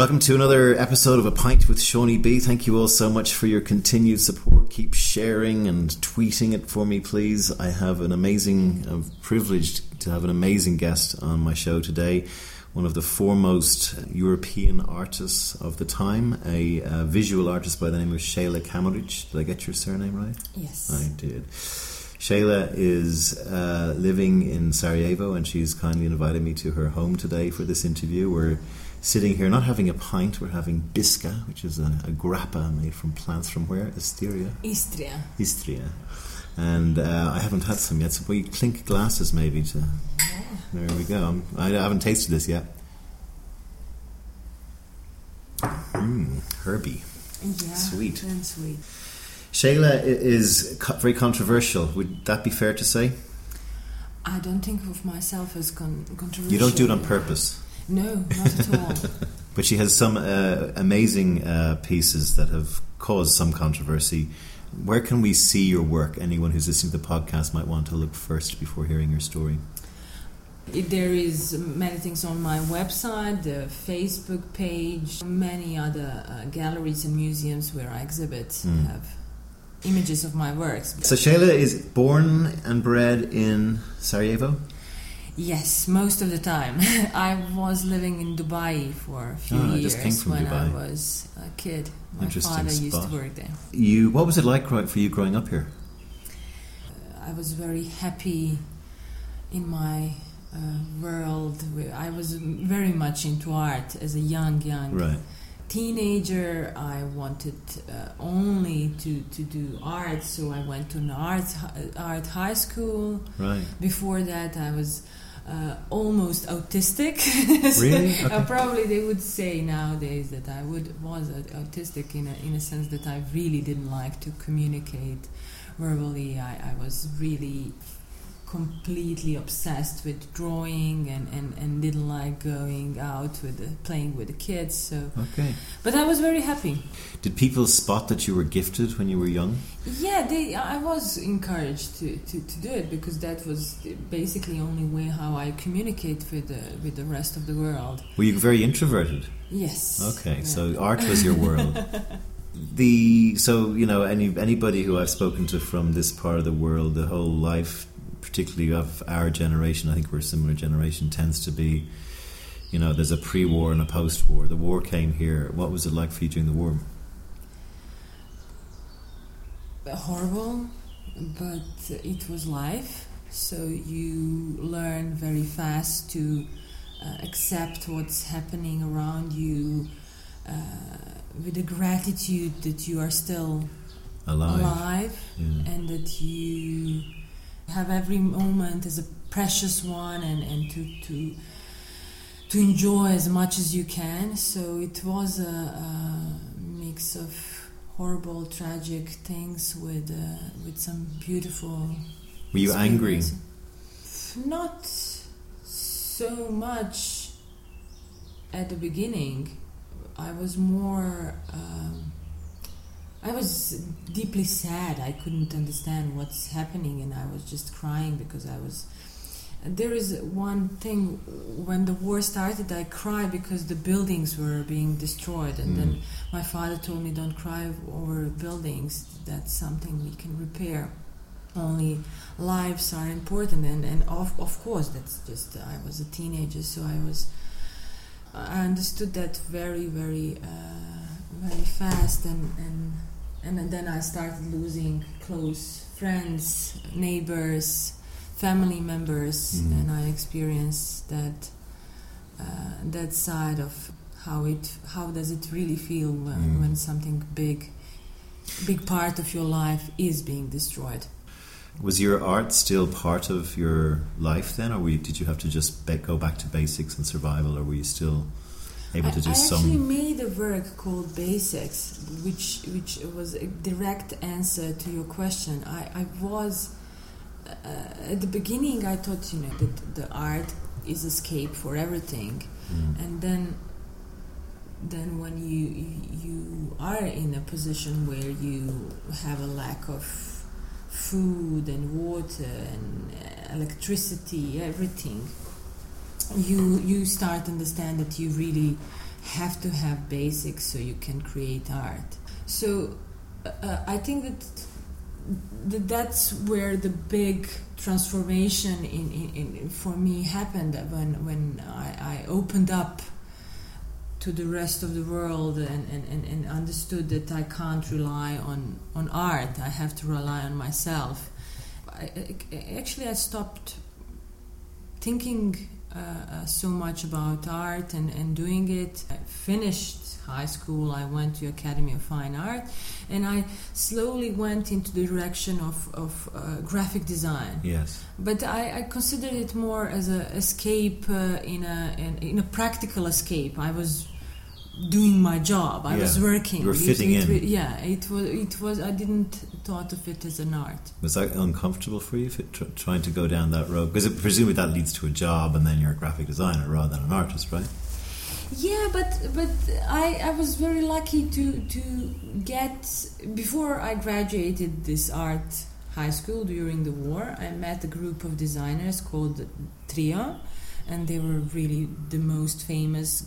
Welcome to another episode of A Pint with Seaniebee. Thank you all so much for your continued support. Keep sharing and tweeting it for me, please. I have an amazing, I'm privileged to have an amazing guest on my show today. One of the foremost European artists of the time, a, uh visual artist by the name of Šejla Kamerić. Did I get your surname right? Yes. I did. Šejla is uh, living in Sarajevo and she's kindly invited me to her home today for this interview. We're sitting here not having a pint, we're having biska, which is a, a grappa made from plants from where? Istria? Istria. Istria. And uh, I haven't had some yet, so we clink glasses maybe to. There we go. I'm, I haven't tasted this yet. Mmm, herby. Yeah. Sweet. And sweet. Šejla is very controversial. Would that be fair to say? I don't think of myself as con- controversial. You don't do it on purpose. No, not at all. But she has some uh, amazing uh, pieces that have caused some controversy. Where can we see your work? Anyone who's listening to the podcast might want to look first before hearing your story. There is many things on my website, the Facebook page, many other uh, galleries and museums where I exhibit Mm. have images of my works. So Šejla is born and bred in Sarajevo. Yes, most of the time. I was living in Dubai for a few I years just came from when Dubai. I was a kid. My Interesting father used spot. to work there. You, what was it like growing, for you growing up here? I was very happy in my uh, world. I was very much into art as a young, young Right. teenager. I wanted uh, only to, to do art, so I went to an art art high school. Right. Before that, I was. Uh, almost autistic. Really? Uh, probably they would say nowadays that I would was uh, autistic in a, in a sense that I really didn't like to communicate verbally. I, I was really completely obsessed with drawing and, and, and didn't like going out with the, playing with the kids. So, Okay. but I was very happy. Did people spot that you were gifted when you were young? Yeah, they, I was encouraged to, to, to do it because that was basically only way how I communicate with the with the rest of the world. Were you very introverted? Yes. Okay, Yeah. so art was your world. the so you know any anybody who I've spoken to from this part of the world, the whole life, particularly of our generation, I think we're a similar generation, tends to be, you know, there's a pre-war and a post-war. The war came here. What was it like for you during the war? horrible, but it was life. So you learn very fast to uh, accept what's happening around you uh, with the gratitude that you are still Alive. alive Yeah. and that you have every moment as a precious one and, and to, to to enjoy as much as you can. So it was a, a mix of horrible, tragic things with uh, with some beautiful. Were you angry? Not so much at the beginning. I was more. Um, I was deeply sad. I couldn't understand what's happening, and I was just crying because I was. There is one thing when the war started, I cried because the buildings were being destroyed, and then Mm. my father told me, "Don't cry over buildings. That's something we can repair. Only lives are important." And and of of course, that's just I was a teenager, so I was. I understood that very very uh, very fast, and and and then I started losing close friends, neighbors, family members, Mhm. and I experienced that uh, that side of how it how does it really feel when, Mm. when something big big part of your life is being destroyed. Was your art still part of your life then, or were you, did you have to just be, go back to basics and survival, or were you still able I, to do I some? actually made a work called Basics, which which was a direct answer to your question. I, I was uh, at the beginning. I thought you know that the art is escape for everything, Mm. and then then when you you are in a position where you have a lack of food and water and uh, electricity everything you you start to understand that you really have to have basics so you can create art. So uh, I think that, that that's where the big transformation in, in, in, for me happened when when I, I, opened up to the rest of the world and, and, and understood that I can't rely on, on art. I have to rely on myself. I, actually, I stopped thinking uh, uh, so much about art and, and doing it. I finished high school, I went to Academy of Fine Art, and I slowly went into the direction of, of uh, graphic design. Yes. But I, I considered it more as an escape uh, in, a, in, in, a practical escape. I was doing my job. I yeah. was working. You were fitting it, it, in. Yeah, it was. It was. I didn't thought of it as an art. Was that uncomfortable for you, tr- trying to go down that road? Because presumably that leads to a job, and then you're a graphic designer rather than an artist, right? Yeah, but but I, I was very lucky to to get before I graduated this art high school during the war. I met a group of designers called Trio and they were really the most famous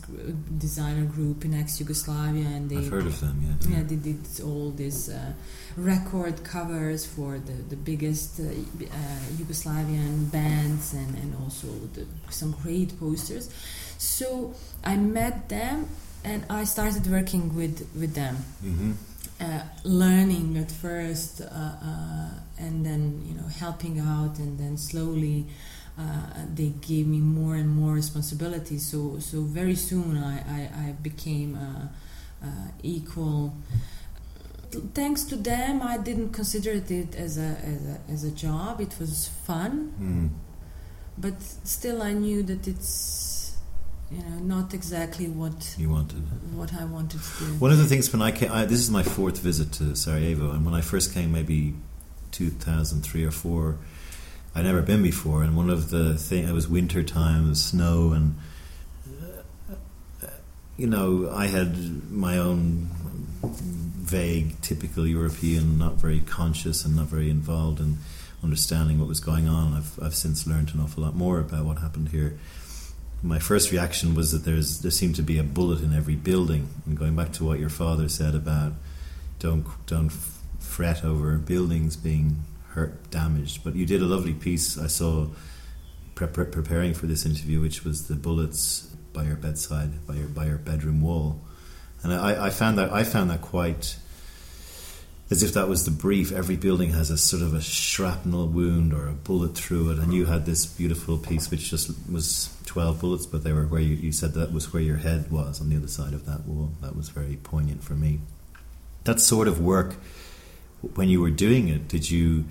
designer group in ex-Yugoslavia. And they, I've heard of them. Yeah, yeah, they did all these uh, record covers for the the biggest uh, uh, Yugoslavian bands, and and also the, some great posters. So I met them, and I started working with with them. Mm-hmm. Uh, learning at first, uh, uh, and then you know helping out, and then slowly uh, they gave me more and more responsibility. So so very soon I I, I became uh, uh, equal. Thanks to them, I didn't consider it as a as a, as a job. It was fun, mm. but still I knew that it's you know not exactly what you wanted what I wanted to do. One of the things when I came, I, this is my fourth visit to Sarajevo, and when I first came, maybe 2003 or four, I'd never been before, and one of the things it was winter time, snow, and uh, you know I had my own vague, typical European, not very conscious and not very involved in understanding what was going on. I've I've since learned an awful lot more about what happened here. My first reaction was that there's there seemed to be a bullet in every building, and going back to what your father said about don't don't fret over buildings being hurt, damaged. But you did a lovely piece I saw pre- pre- preparing for this interview, which was the bullets by your bedside, by your by your bedroom wall, and I, I found that I found that quite as if that was the brief. Every building has a sort of a shrapnel wound or a bullet through it, and you had this beautiful piece which just was twelve bullets, but they were where you, you said that was where your head was on the other side of that wall. That was very poignant for me. That sort of work, when you were doing it, did you?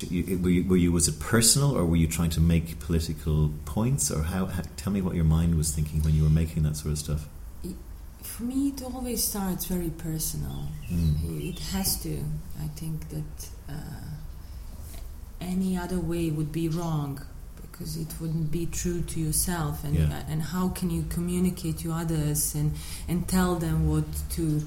You, were, you, were, you, was it personal or were you trying to make political points or how, how, tell me what your mind was thinking when you were making that sort of stuff for me it always starts very personal mm. it has to i think that uh, any other way would be wrong because it wouldn't be true to yourself and yeah. and how can you communicate to others and and tell them what to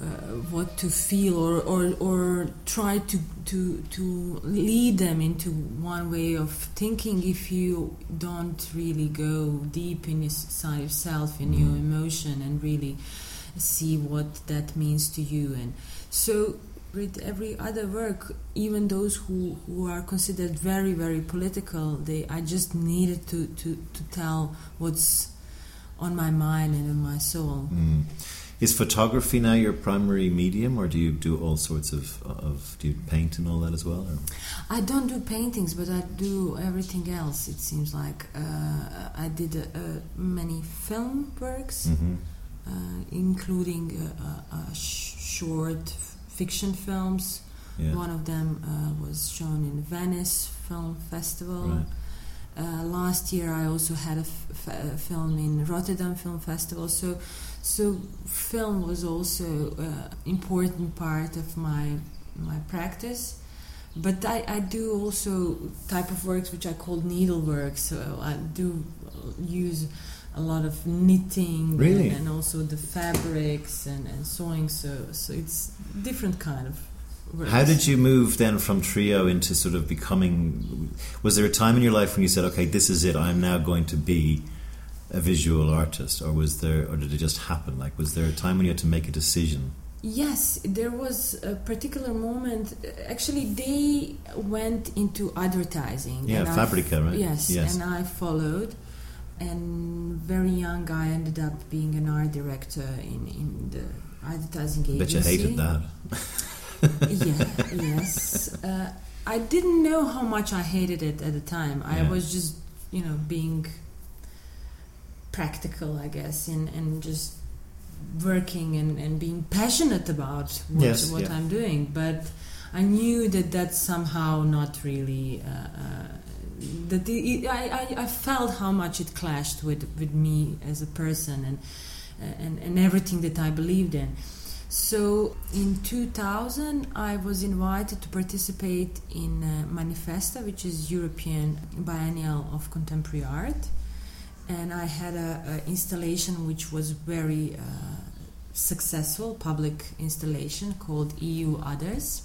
uh, what to feel or, or, or try to, to, to lead them into one way of thinking if you don't really go deep in inside yourself in your mm-hmm. emotion and really see what that means to you and so with every other work even those who, who are considered very very political they I just needed to, to, to tell what's on my mind and in my soul mm. Is photography now your primary medium, or do you do all sorts of, of do you paint and all that as well? Or? I don't do paintings, but I do everything else. It seems like uh, I did uh, many film works, mm-hmm. uh, including uh, sh- short fiction films. Yeah. One of them uh, was shown in Venice Film Festival. Right. Uh, last year, I also had a, f- a film in Rotterdam Film Festival. So, so film was also an uh, important part of my my practice. But I, I do also type of works which I call needlework. So I do use a lot of knitting really? and, and also the fabrics and, and sewing. So so it's different kind of how did you move then from trio into sort of becoming? Was there a time in your life when you said, "Okay, this is it. I'm now going to be a visual artist, or was there, or did it just happen? Like, was there a time when you had to make a decision? Yes, there was a particular moment. Actually, they went into advertising. Yeah, Fabrika, right? Yes, Yes. and I followed. And very young, I ended up being an art director in, in the advertising agency. Bet you hated that. yeah, yes. Uh, I didn't know how much I hated it at the time. I was just, you know, being practical, I guess, and, and just working and, and being passionate about what, Yes, what yeah. I'm doing. But I knew that that's somehow not really. Uh, uh, that it, I, I, I felt how much it clashed with, with me as a person and, and, and everything that I believed in. So in 2000, I was invited to participate in uh, Manifesta, which is European Biennial of Contemporary Art, and I had a, a installation which was very uh, successful, public installation called EU Others.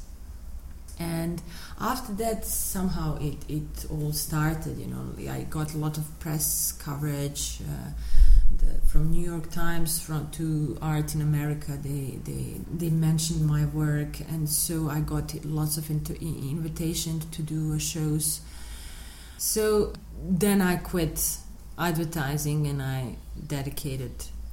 And after that, somehow it, it all started. You know, I got a lot of press coverage. Uh, the, from New York Times from to Art in America, they, they they mentioned my work, and so I got lots of inter- invitations to do shows. So then I quit advertising and I dedicated.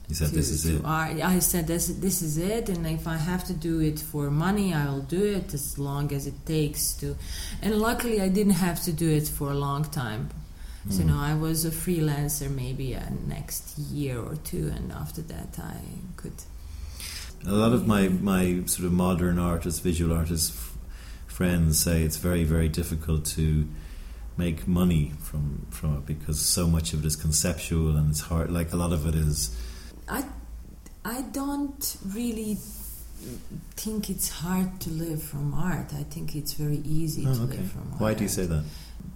You said to, this is it. art. I said this this is it, and if I have to do it for money, I will do it as long as it takes to. And luckily, I didn't have to do it for a long time. So, you Mm. know, I was a freelancer maybe uh, next year or two, and after that, I could. A lot of my, my sort of modern artists, visual artists friends say it's very, very difficult to make money from from it because so much of it is conceptual and it's hard. Like a lot of it is. I, I don't really think it's hard to live from art. I think it's very easy Oh, to okay. live from art. Why do you say that?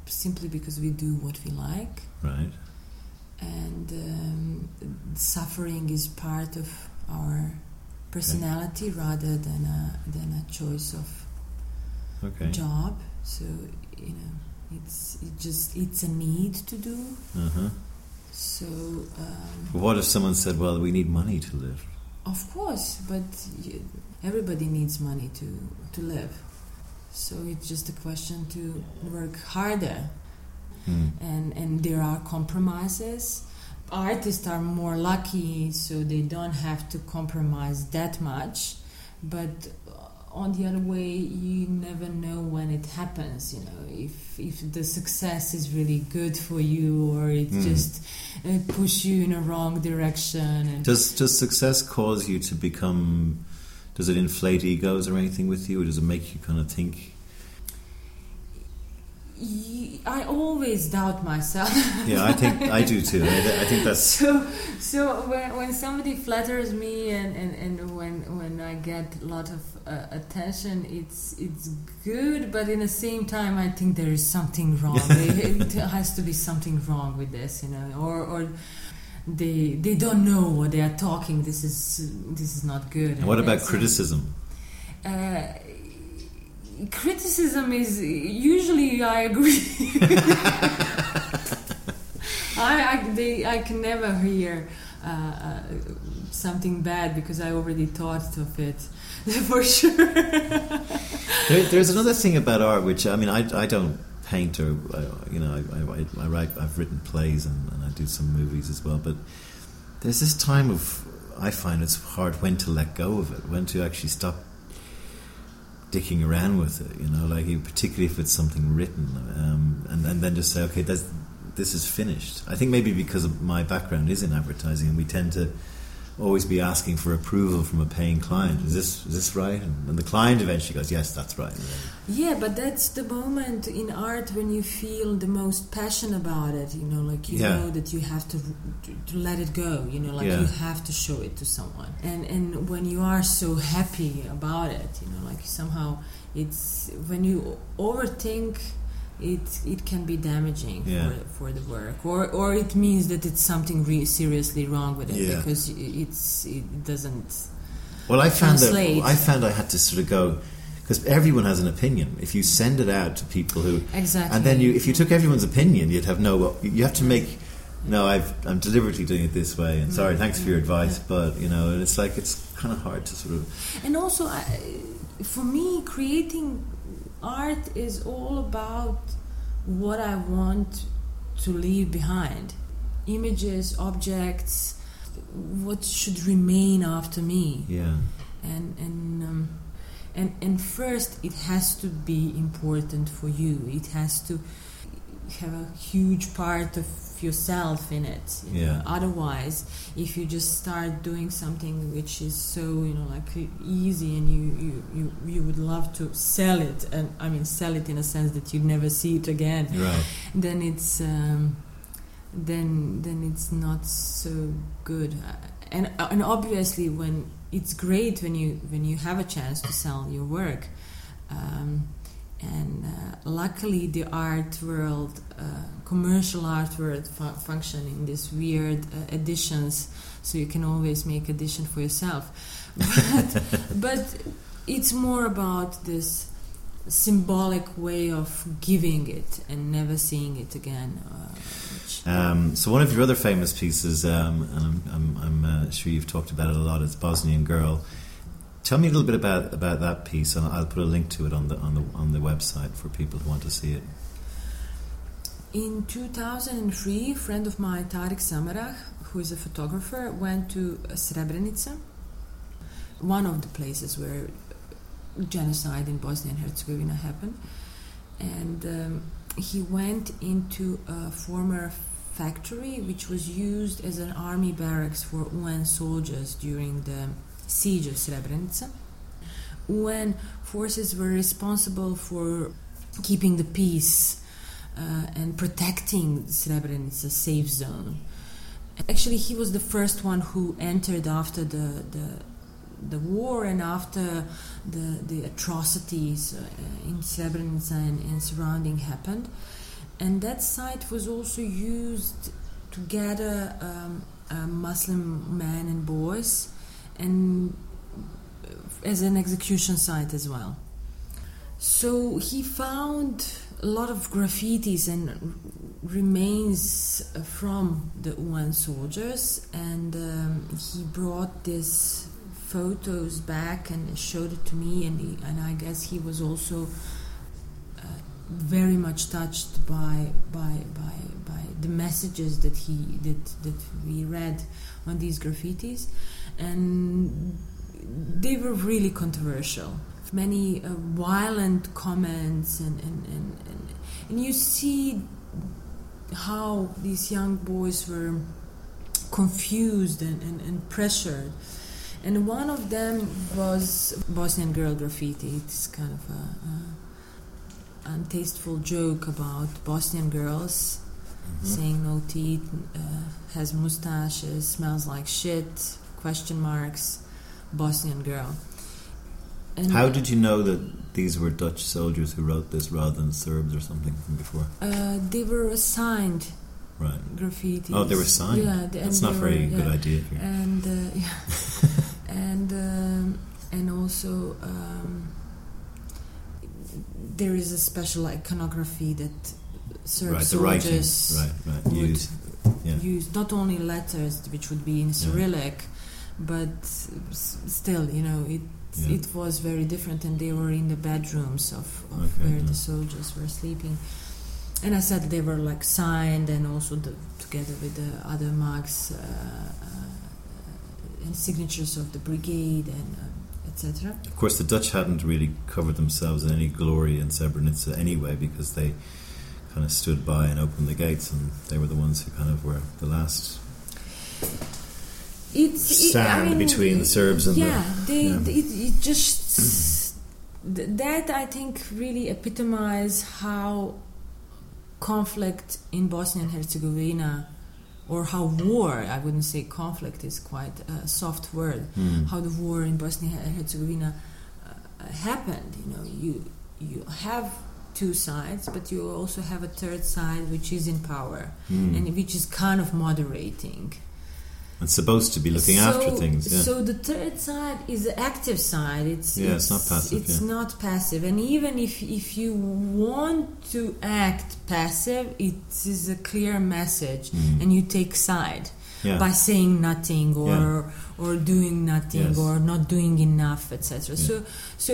Simply because we do what we like, Right. and um, suffering is part of our personality rather than a than a choice of Okay. job. So you know, it's it just it's a need to do. Uh huh. So um, what if someone said, "Well, we need money to live"? of course, but you, everybody needs money to to live. So it's just a question to work harder, Hmm. and and there are compromises. Artists are more lucky, so they don't have to compromise that much. But on the other way, you never know when it happens. You know, if if the success is really good for you, or it Mm. just uh, push you in a wrong direction. And Does does success cause you to become? Does it inflate egos or anything with you, or does it make you kind of think? I always doubt myself. Yeah, I think I do too. I, I think that's so so when, when somebody flatters me and, and, and when when I get a lot of uh, attention it's it's good but in the same time I think there is something wrong it, has to be something wrong with this you know or or they they don't know what they are talking this is this is not good And what about criticism? uh, criticism is usually I agree. I, I, they, I can never hear uh, uh, something bad because I already thought of it for sure. There, there's another thing about art which I mean I, I don't paint or uh, you know I, I, I write I've written plays and, and I do some movies as well but there's this time of I find it's hard when to let go of it when to actually stop dicking around with it you know like particularly if it's something written um, and, and then just say okay this is finished. I think maybe because of my background is in advertising and we tend to always be asking for approval from a paying client. Is this is this right? And, the client eventually goes, yes, that's right. Yeah, but that's the moment in art when you feel the most passion about it. You know, like you Yeah. know that you have to, to to let it go. You know, like Yeah. you have to show it to someone. And and when you are so happy about it, you know, like somehow it's when you overthink. It, it can be damaging Yeah. for, for the work, or or it means that it's something re- seriously wrong with it Yeah. because it's it doesn't. Well, I found that I found I had to sort of go because everyone has an opinion. If you send it out to people who, Exactly. and then you, if you took everyone's opinion, you'd have no. You have to make No, I've, I'm deliberately doing it this way, and sorry, Mm, thanks for your mm, advice, but you know, it's like it's kind of hard to sort of. And also, I, for me, creating art is all about what I want to leave behind. Images, objects, what should remain after me. Yeah, And, and, um, and, and first, it has to be important for you, it has to have a huge part of yourself in it. you know. Yeah. Otherwise, if you just start doing something which is so you know like easy and you you, you, you would love to sell it and I mean sell it in a sense that you'd never see it again, right. then it's um, then then it's not so good. Uh, And and obviously when it's great when you when you have a chance to sell your work. Um, and uh, luckily the art world uh, commercial art world fu- function in these weird uh, editions so you can always make edition for yourself but, but it's more about this symbolic way of giving it and never seeing it again uh, Um, so one of your other famous pieces, um, and I'm, I'm, I'm uh, sure you've talked about it a lot, is Bosnian Girl. Tell me a little bit about, about that piece, and I'll put a link to it on the on the on the website for people who want to see it. In 2003, a friend of mine, Tarik Samarah, who is a photographer, went to Srebrenica, one of the places where genocide in Bosnia and Herzegovina happened. And um, he went into a former factory which was used as an army barracks for UN soldiers during the siege of Srebrenica. UN forces were responsible for keeping the peace and protecting Srebrenica safe zone. Actually, he was the first one who entered after the the, the war and after the the atrocities uh, in Srebrenica and, and surrounding happened. And that site was also used to gather um, uh, Muslim men and boys, and uh, as an execution site as well. So he found a lot of graffitis and remains from the UN soldiers, and um, he brought these photos back and showed it to me, and, he, and I guess he was also uh, very much touched by, by by by the messages that he that that we read on these graffitis, and they were really controversial. Many uh, violent comments, and and, and, and and you see how these young boys were confused and, and, and pressured. And one of them was Bosnian girl graffiti. It's kind of a, a untasteful joke about Bosnian girls saying no teeth, uh, has mustaches, smells like shit, question marks, Bosnian girl. And How did you know that these were Dutch soldiers who wrote this rather than Serbs or something from before? uh, they were assigned Right. graffiti. Oh, they were signed. Yeah, th- That's not very were- good yeah. idea. Here. and uh, yeah. and um, and also um, there is a special iconography that Serb right, the soldiers Right, right. Use. Yeah. use not only letters which would be in Cyrillic, but s- still, you know, it Yeah. it was very different, and they were in the bedrooms of, of Okay, where yeah. the soldiers were sleeping. And I said they were like signed, and also the, together with the other marks uh, uh, and signatures of the brigade and uh, etc. Of course, the Dutch hadn't really covered themselves in any glory in Srebrenica anyway because they kind of stood by and opened the gates, and they were the ones who kind of were the last It's it- I stand mean, between the Serbs and yeah, the. they, yeah. It, it just that I think really epitomizes how conflict in Bosnia and Herzegovina, or how war I wouldn't say conflict is quite a soft word. Hmm. How the war in Bosnia and Herzegovina uh, happened. You know, you you have two sides, but you also have a third side which is in power Hmm. and which is kind of moderating. And supposed to be looking so, after things. Yeah. So the third side is the active side. It's Yeah, it's not passive, It's yeah. not passive, and even if if you want to act passive, it is a clear message, Mm. and you take side yeah. by saying nothing or or doing nothing Yes. or not doing enough, etc. So so.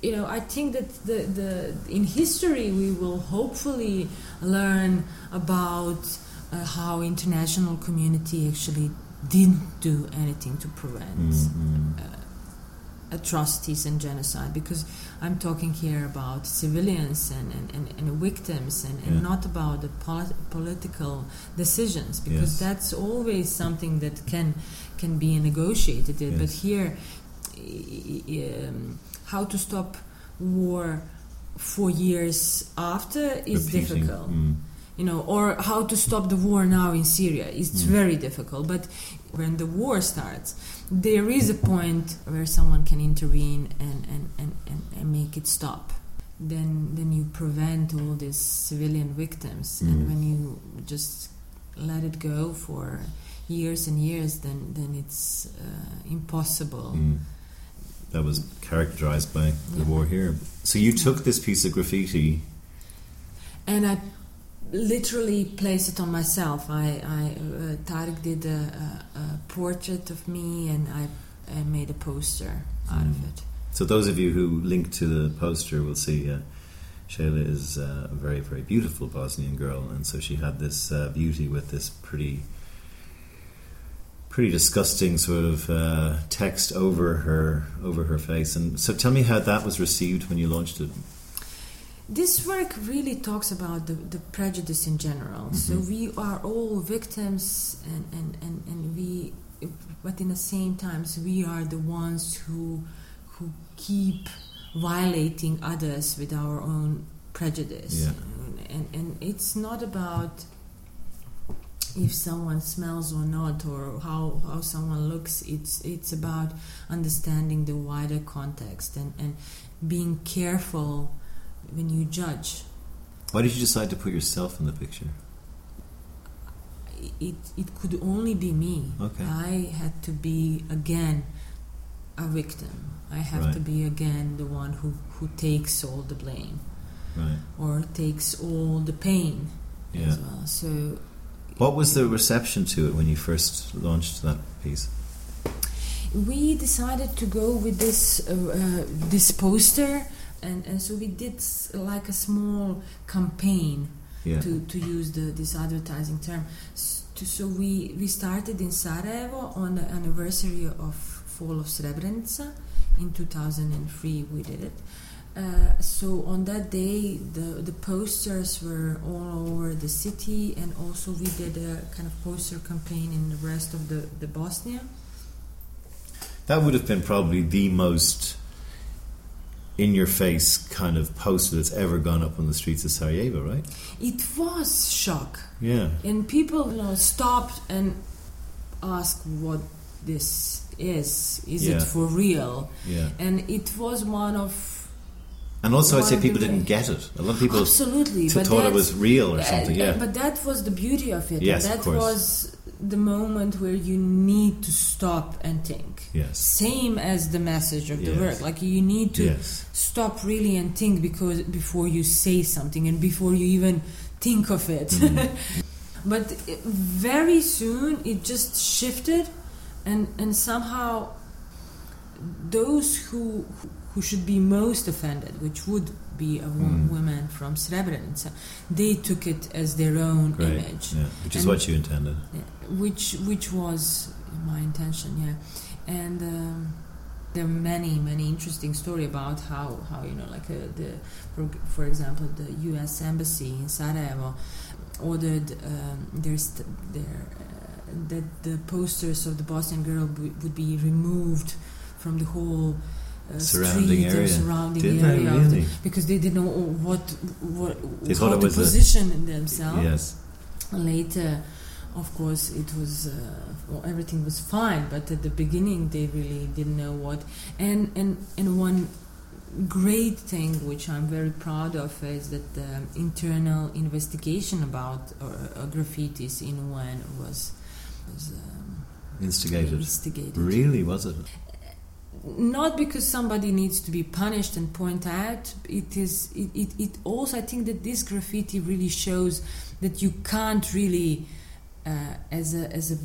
You know, I think that the, the in history we will hopefully learn about uh, how international community actually didn't do anything to prevent Mm, mm. atrocities and genocide because I'm talking here about civilians and, and, and, and victims and, and Yeah. not about the polit- political decisions because Yes. that's always something that can can be negotiated but here um, how to stop war four years after is Repeating. difficult Mm. You know, or how to stop the war now in Syria. It's Mm. very difficult. But when the war starts, there is a point where someone can intervene and, and, and, and, and make it stop. Then, then you prevent all these civilian victims. Mm. And when you just let it go for years and years, then, then it's uh, impossible. Mm. That was characterized by the Yeah. war here. So you took this piece of graffiti. and I literally placed it on myself. I, I uh, Tarik did a, a, a portrait of me, and I, I made a poster out of Mm. it. So those of you who link to the poster will see uh, Šejla is uh, a very, very beautiful Bosnian girl, and so she had this uh, beauty with this pretty, pretty disgusting sort of uh, text over her over her face. And so, tell me how that was received when you launched it. This work really talks about the, the prejudice in general. So Mhm. we are all victims, and, and, and, and we, but in the same times, we are the ones who who keep violating others with our own prejudice. Yeah. And, and it's not about if someone smells or not or how, how someone looks it's it's about understanding the wider context and, and being careful when you judge Why did you decide to put yourself in the picture? it it could only be me Okay. i had to be again a victim i have Right. to be again the one who who takes all the blame Right. or takes all the pain Yeah. as well so What was the reception to it when you first launched that piece? we decided to go with this uh, uh, this poster and, and so we did s- like a small campaign Yeah. to, to use the, this advertising term. S- to, so we, we started in Sarajevo on the anniversary of fall of Srebrenica in 2003 we did it. Uh, so on that day the, the posters were all over the city and also we did a kind of poster campaign in the rest of the, the Bosnia. That would have been probably the most in your face kind of poster that's ever gone up on the streets of Sarajevo, right? It was shock, Yeah. and people you know, stopped and asked what this is. Is Yeah. it for real? Yeah. And it was one of And also, I'd say people didn't get it. A lot of people absolutely, but thought it was real or something. Yeah. But that was the beauty of it. Yes, of that course. was the moment where you need to stop and think. Yes. Same as the message of the Yes. work. Like you need to Yes. stop really and think because before you say something and before you even think of it. Mm. but it, very soon it just shifted, and and somehow those who who should be most offended, which would be a Mm. woman from Srebrenica, they took it as their own Great. image Yeah. Which is And- what you intended. which which was my intention yeah and um, there are many many interesting story about how how you know like uh, the for, for example the US embassy in Sarajevo ordered um, their st- their uh, that the posters of the Bosnian girl b- would be removed from the whole uh, Surrounding street or area. surrounding Did they area of the- because they didn't know what what They how to was a- position themselves Yes. later of course it was uh, well, everything was fine but at the beginning they really didn't know what and and and one great thing which i'm very proud of is that the internal investigation about uh, uh, graffitis in un was was um, instigated. instigated. Really, was it? Not because somebody needs to be punished and point out it is it, it, it also i think that this graffiti really shows that you can't really uh, as a as a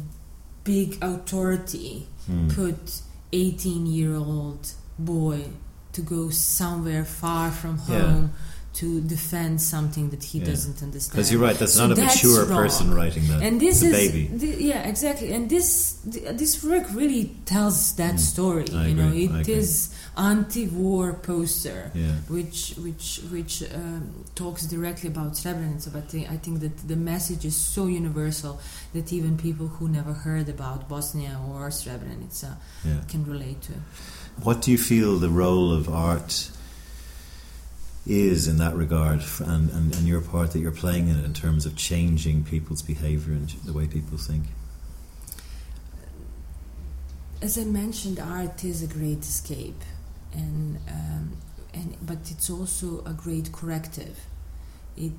big authority Hmm. put 18 year old boy to go somewhere far from Yeah. To defend something that he Yeah. doesn't understand Because you're right. That's So not a that's mature wrong. person writing that. and this is baby. yeah exactly and this th- this work really tells that Mm. story I you agree, I it is anti-war poster Yeah. which which which um, talks directly about Srebrenica but I think, I think that the message is so universal that even people who never heard about Bosnia or Srebrenica Yeah. can relate to What do you feel the role of art is in that regard, and, and, and your part that you're playing in it in terms of changing people's behaviour and the way people think? as I mentioned, art is a great escape, and um, and but it's also a great corrective. It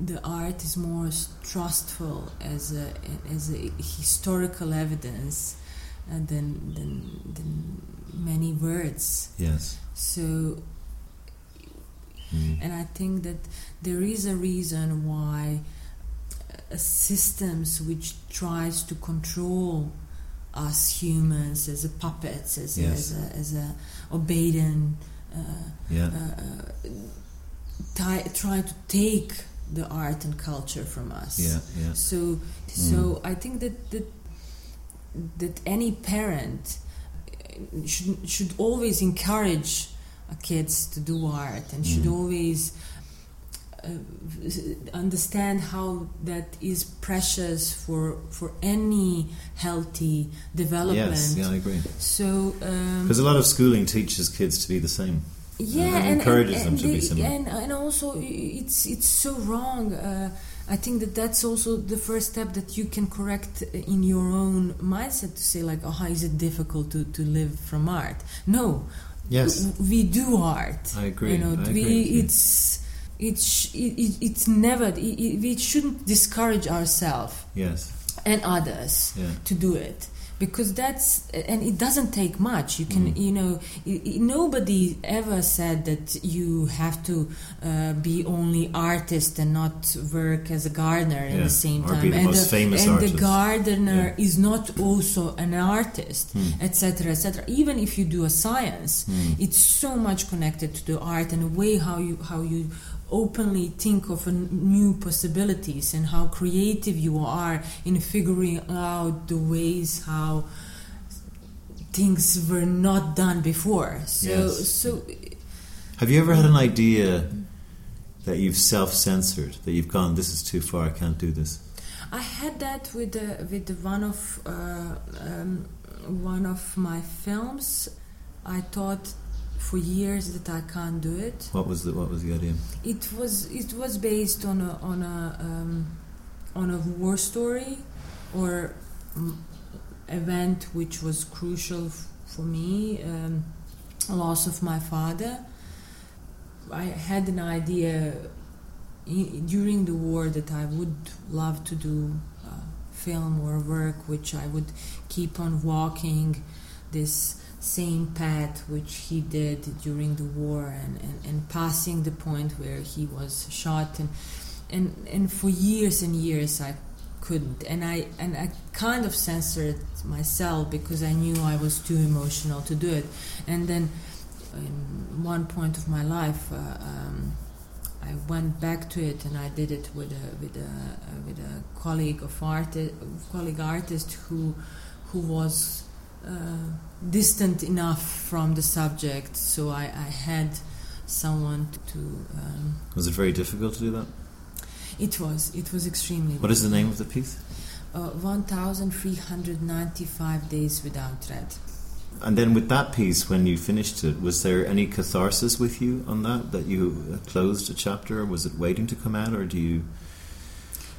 the art is more trustful as a as a historical evidence uh, than than than many words. Yes. So Mm. and I think that there is a reason why uh, systems which tries to control us humans as a puppets, as a, Yes. as a, as a obedient, uh, Yeah. uh, ti- try to take the art and culture from us. Yeah. Yeah. So, so I think that that that any parent uh, should should always encourage uh, kids to do art and should Mm. always uh, understand how that is precious for for any healthy development. Yes. Yeah, I agree. So um, Because a lot of schooling teaches kids to be the same. yeah, and and, encourages and, them and to be they- similar. And, and also, it's it's so wrong. Uh, I think that that's also the first step that you can correct in your own mindset to say like, oh, how is it difficult to, to live from art? No, Yes. we do art. I agree. You know, I we agree you. it's it's it, it, it's never it, it, we shouldn't discourage ourselves Yes. and others Yeah. to do it because that's and it doesn't take much you can Mm. you know nobody ever said that you have to uh, be only artist and not work as a gardener Yeah, the same time the and famous and artist. the gardener is not also an artist Mm. etc etc even if you do a science Mm. it's so much connected to the art and the way how you how you openly think of new possibilities and how creative you are in figuring out the ways how things were not done before so Yes. so Have you ever had an idea that you've self-censored, that you've gone, this is too far, I can't do this? I had that with the, with one of uh, um, one of my films. I thought for years that I can't do it. What was the What was the idea? It was it was based on a on a um, on a war story or um, event which was crucial f- for me. Um, loss of my father. I had an idea i- during the war that I would love to do uh, film or work which I would keep on walking this same path which he did during the war and, and, and passing the point where he was shot. And and and for years and years I couldn't. And I and I kind of censored myself because I knew I was too emotional to do it. And then in one point of my life uh, um, I went back to it and I did it with a with a with a colleague of art colleague artist who who was uh, distant enough from the subject so I, I had someone to um, Was it very difficult to do that? it was it was extremely What is the name of the piece? uh, 1395 days without Red And then with that piece, when you finished it, was there any catharsis with you on that? That you closed a chapter? Was it waiting to come out, or do you?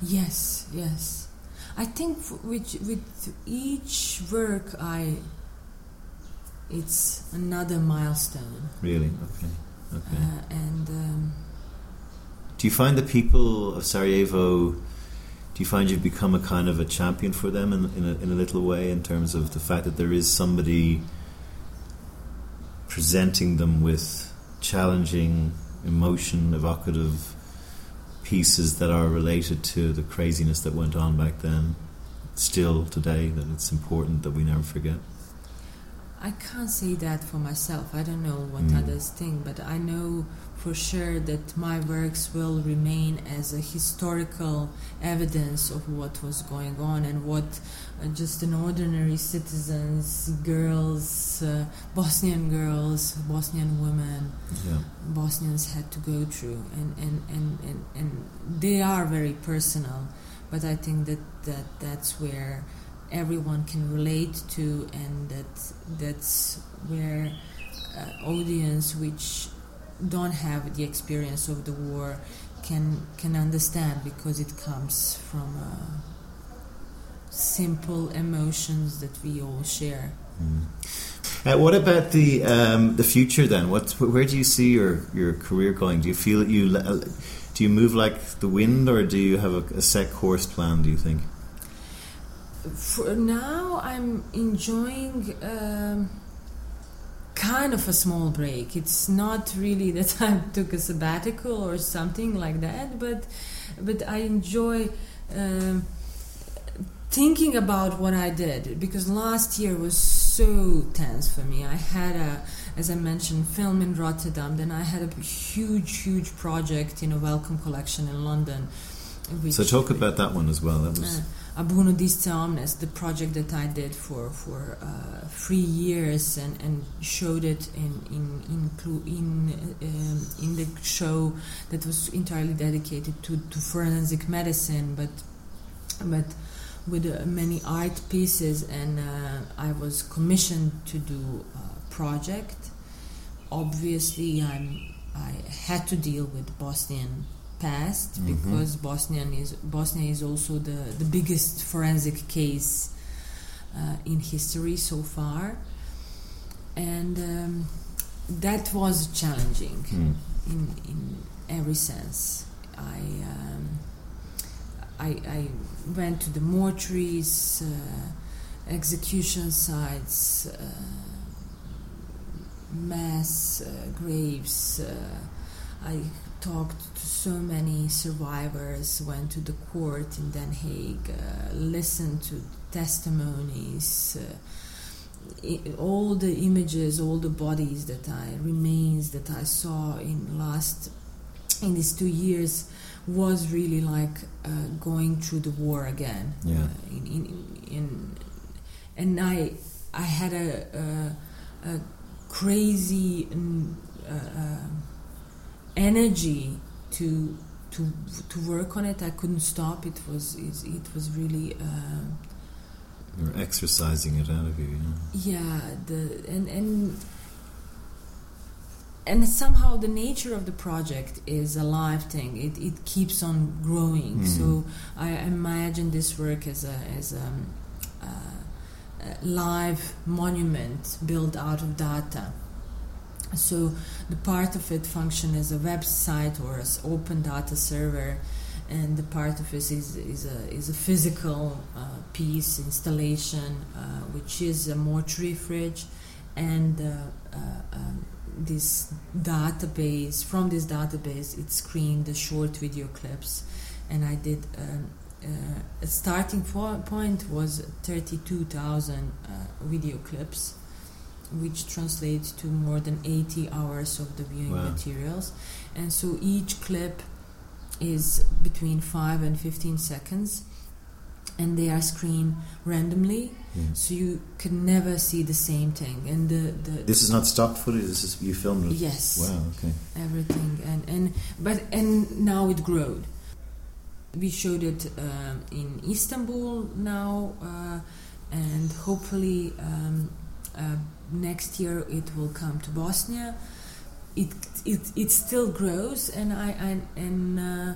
Yes, yes. I think with with each work, I it's another milestone, Really? Okay. Okay. uh, and um, do you find the people of Sarajevo do you find you've become a kind of a champion for them in, in, a, in a little way in terms of the fact that there is somebody presenting them with challenging, emotion evocative pieces that are related to the craziness that went on back then, still today, that it's important that we never forget? I can't say that for myself. I don't know what mm. others think, but I know for sure that my works will remain as a historical evidence of what was going on and what uh, just an ordinary citizens, girls, uh, Bosnian girls, Bosnian women, yeah. Bosnians had to go through, and, and, and, and, and they are very personal. But I think that, that that's where everyone can relate to, and that that's where uh, audience which don't have the experience of the war can can understand because it comes from uh, simple emotions that we all share. Mm. Uh, what about the um, the future then? What where do you see your, your career going? Do you feel that you uh, do you move like the wind, or do you have a, a set course plan? Do you think? For now, I'm enjoying. Um, kind of a small break. It's not really that I took a sabbatical or something like that, but but I enjoy uh, thinking about what I did because last year was so tense for me. I had a, as I mentioned, film in Rotterdam. Then I had a huge, huge project in a Wellcome collection in London. So talk about that one as well. That was. Uh, Ab Uno Disce Omnes, the project that I did for for uh, three years and, and showed it in in in in, um, in the show that was entirely dedicated to, to forensic medicine, but but with uh, many art pieces, and uh, I was commissioned to do a project. Obviously, I'm I had to deal with Bosnian past mm-hmm. because Bosnian is Bosnia is also the the biggest forensic case uh, in history so far, and um, that was challenging mm. in in every sense. I. Um, I, I, went to the mortuaries, uh, execution sites, uh, mass uh, graves. Uh, I talked to so many survivors, went to the court in Den Haag, uh, listened to testimonies, uh, it, all the images, all the bodies that I remains that I saw in last in these two years was really like uh, going through the war again. Yeah. Uh, in, in, in, and I I had a, a, a crazy. Uh, uh, energy to to to work on it. I couldn't stop. It was it, it was really. Uh, You're exercising it out of you. Yeah. yeah. The and and. And somehow the nature of the project is a live thing. It, it keeps on growing. Mm. So I imagine this work as a as a, uh, a live monument built out of data so the part of it function as a website or as open data server, and the part of it is is a is a physical uh, piece installation, uh, which is a mortuary fridge, and uh, uh um, this database. From this database, it screened the short video clips, and I did. Um, uh, a starting point was 32,000 uh, video clips which translates to more than 80 hours of the viewing wow. materials. And so each clip is between 5 and 15 seconds and they are screened randomly. Mm. so you can never see the same thing. And the, the this is not stock footage this is you filmed it? Yes. Wow okay. Everything. And and but and now it growed. We showed it uh, in istanbul now uh, and hopefully um, uh, next year it will come to Bosnia. It it, it still grows, and I, I and uh,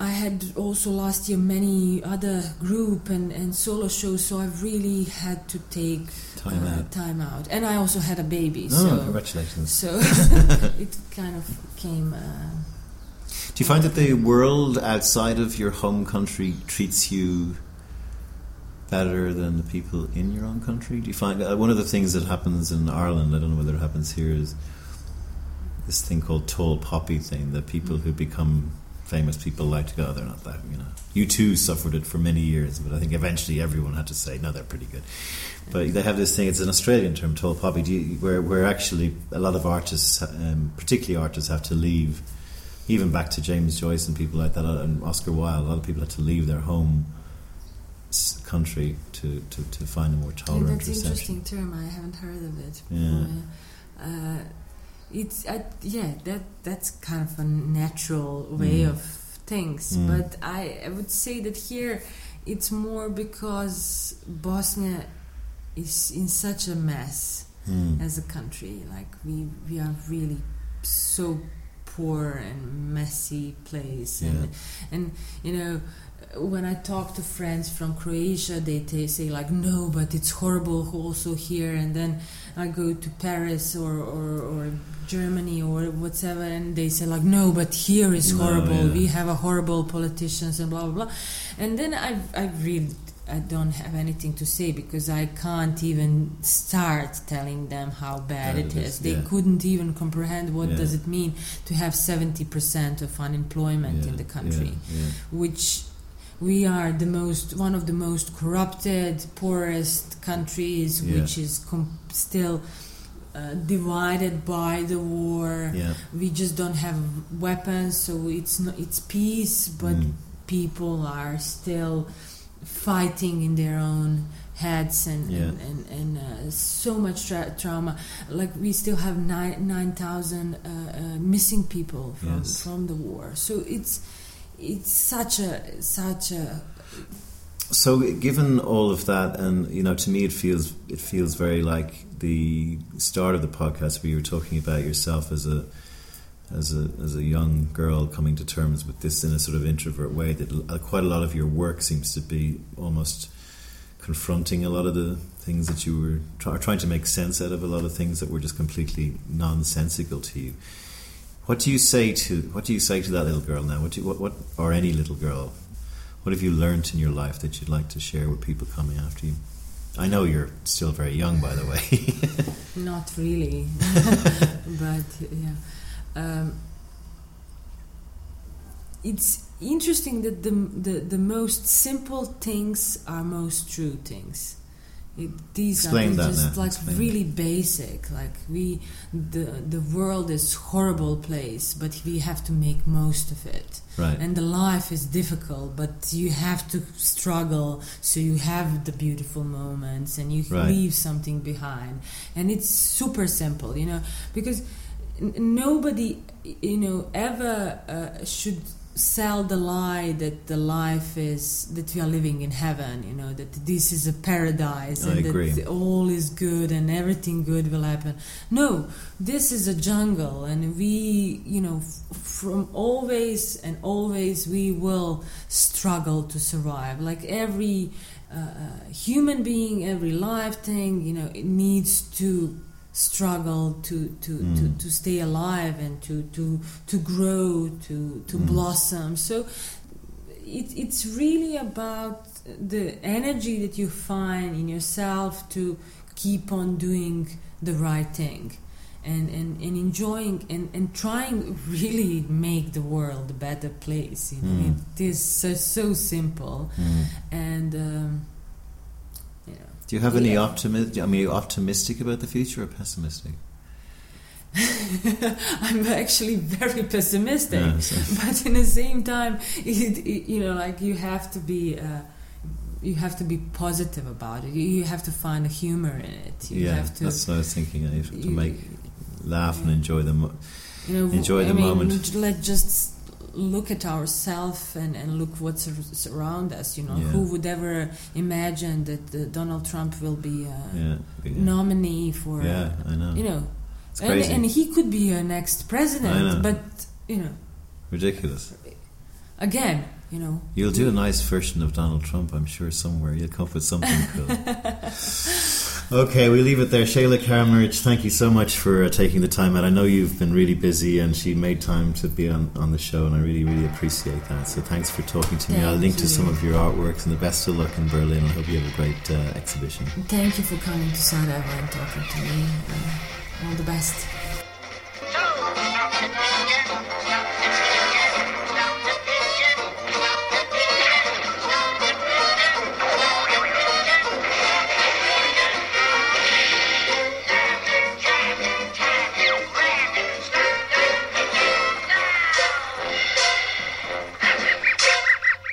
I had also last year many other group and, and solo shows, so I really had to take time uh, out. Time out, and I also had a baby. Oh, so, congratulations! So it kind of came. Uh, Do you find that the world outside of your home country treats you better than the people in your own country? Do you find uh, one of the things that happens in Ireland? I don't know whether it happens here. Is this thing called tall poppy thing that people who become famous people like to go, oh, they're not that, you know. You too suffered it for many years, but I think eventually everyone had to say, no, they're pretty good. But they have this thing, it's an Australian term, tall poppy, you, where, where actually a lot of artists, um, particularly artists, have to leave, even back to James Joyce and people like that, and Oscar Wilde, a lot of people had to leave their home country to, to, to find a more tolerant That's an interesting term, I haven't heard of it. Yeah. Uh, it's uh, yeah that that's kind of a natural way mm. of things mm. but I, I would say that here it's more because bosnia is in such a mess mm. as a country like we we are really so poor and messy place yeah. and and you know when I talk to friends from Croatia, they, they say like, no, but it's horrible also here. And then I go to Paris or, or, or Germany or whatever, and they say like, no, but here is horrible. No, yeah. We have a horrible politicians and blah blah blah. And then I I really I don't have anything to say because I can't even start telling them how bad it is. They yeah. couldn't even comprehend what yeah. does it mean to have 70% of unemployment in the country, which we are the most one of the most corrupted, poorest countries, which is com- still uh, divided by the war. Yeah. We just don't have weapons, so it's not, it's peace, but mm. people are still fighting in their own heads and yeah. and, and, and uh, so much tra- trauma. Like we still have nine nine thousand uh, uh, missing people from yes. from the war. So it's it's such a such a so given all of that and you know to me it feels it feels very like the start of the podcast where you were talking about yourself as a as a as a young girl coming to terms with this in a sort of introvert way that uh, quite a lot of your work seems to be almost confronting a lot of the things that you were try, trying to make sense out of a lot of things that were just completely nonsensical to you what do you say to what do you say to that little girl now? What you, what, what or any little girl? What have you learnt in your life that you'd like to share with people coming after you? I know you're still very young, by the way. Not really, but yeah. Um, it's interesting that the, the the most simple things are most true things. It, these Explain are just now. like Explain. really basic. Like we, the the world is horrible place, but we have to make most of it. Right. And the life is difficult, but you have to struggle so you have the beautiful moments and you right. leave something behind. And it's super simple, you know, because n- nobody, you know, ever uh, should sell the lie that the life is that we are living in heaven you know that this is a paradise I and agree. that all is good and everything good will happen no this is a jungle and we you know f- from always and always we will struggle to survive like every uh, uh human being every life thing you know it needs to struggle to to, mm. to, to stay alive and to to to grow to to mm. blossom so it, it's really about the energy that you find in yourself to keep on doing the right thing and, and, and enjoying and, and trying really make the world a better place you know mm. it is so, so simple mm. and um, do you have any optimism? I mean, are you optimistic about the future or pessimistic? I'm actually very pessimistic, yeah, so. but in the same time, it, it, you know, like you have to be. Uh, you have to be positive about it. You have to find a humor in it. You yeah, have to, that's what I was thinking. You have to make laugh and enjoy the mo- you know, enjoy I the mean, moment. Let just look at ourselves and, and look what's around us. You know, yeah. who would ever imagine that uh, Donald Trump will be a yeah, yeah. nominee for? Yeah, I know. You know, and, and, he could be a next president, but you know, ridiculous. Again, you know, you'll do a nice version of Donald Trump, I'm sure. Somewhere you'll come up with something cool. Okay, we leave it there. Šejla Kamerić, thank you so much for uh, taking the time out. I know you've been really busy and she made time to be on, on the show, and I really, really appreciate that. So thanks for talking to me. Thank I'll link you. to some of your artworks and the best of luck in Berlin. I hope you have a great uh, exhibition. Thank you for coming to Sarajevo and talking to me. Uh, all the best.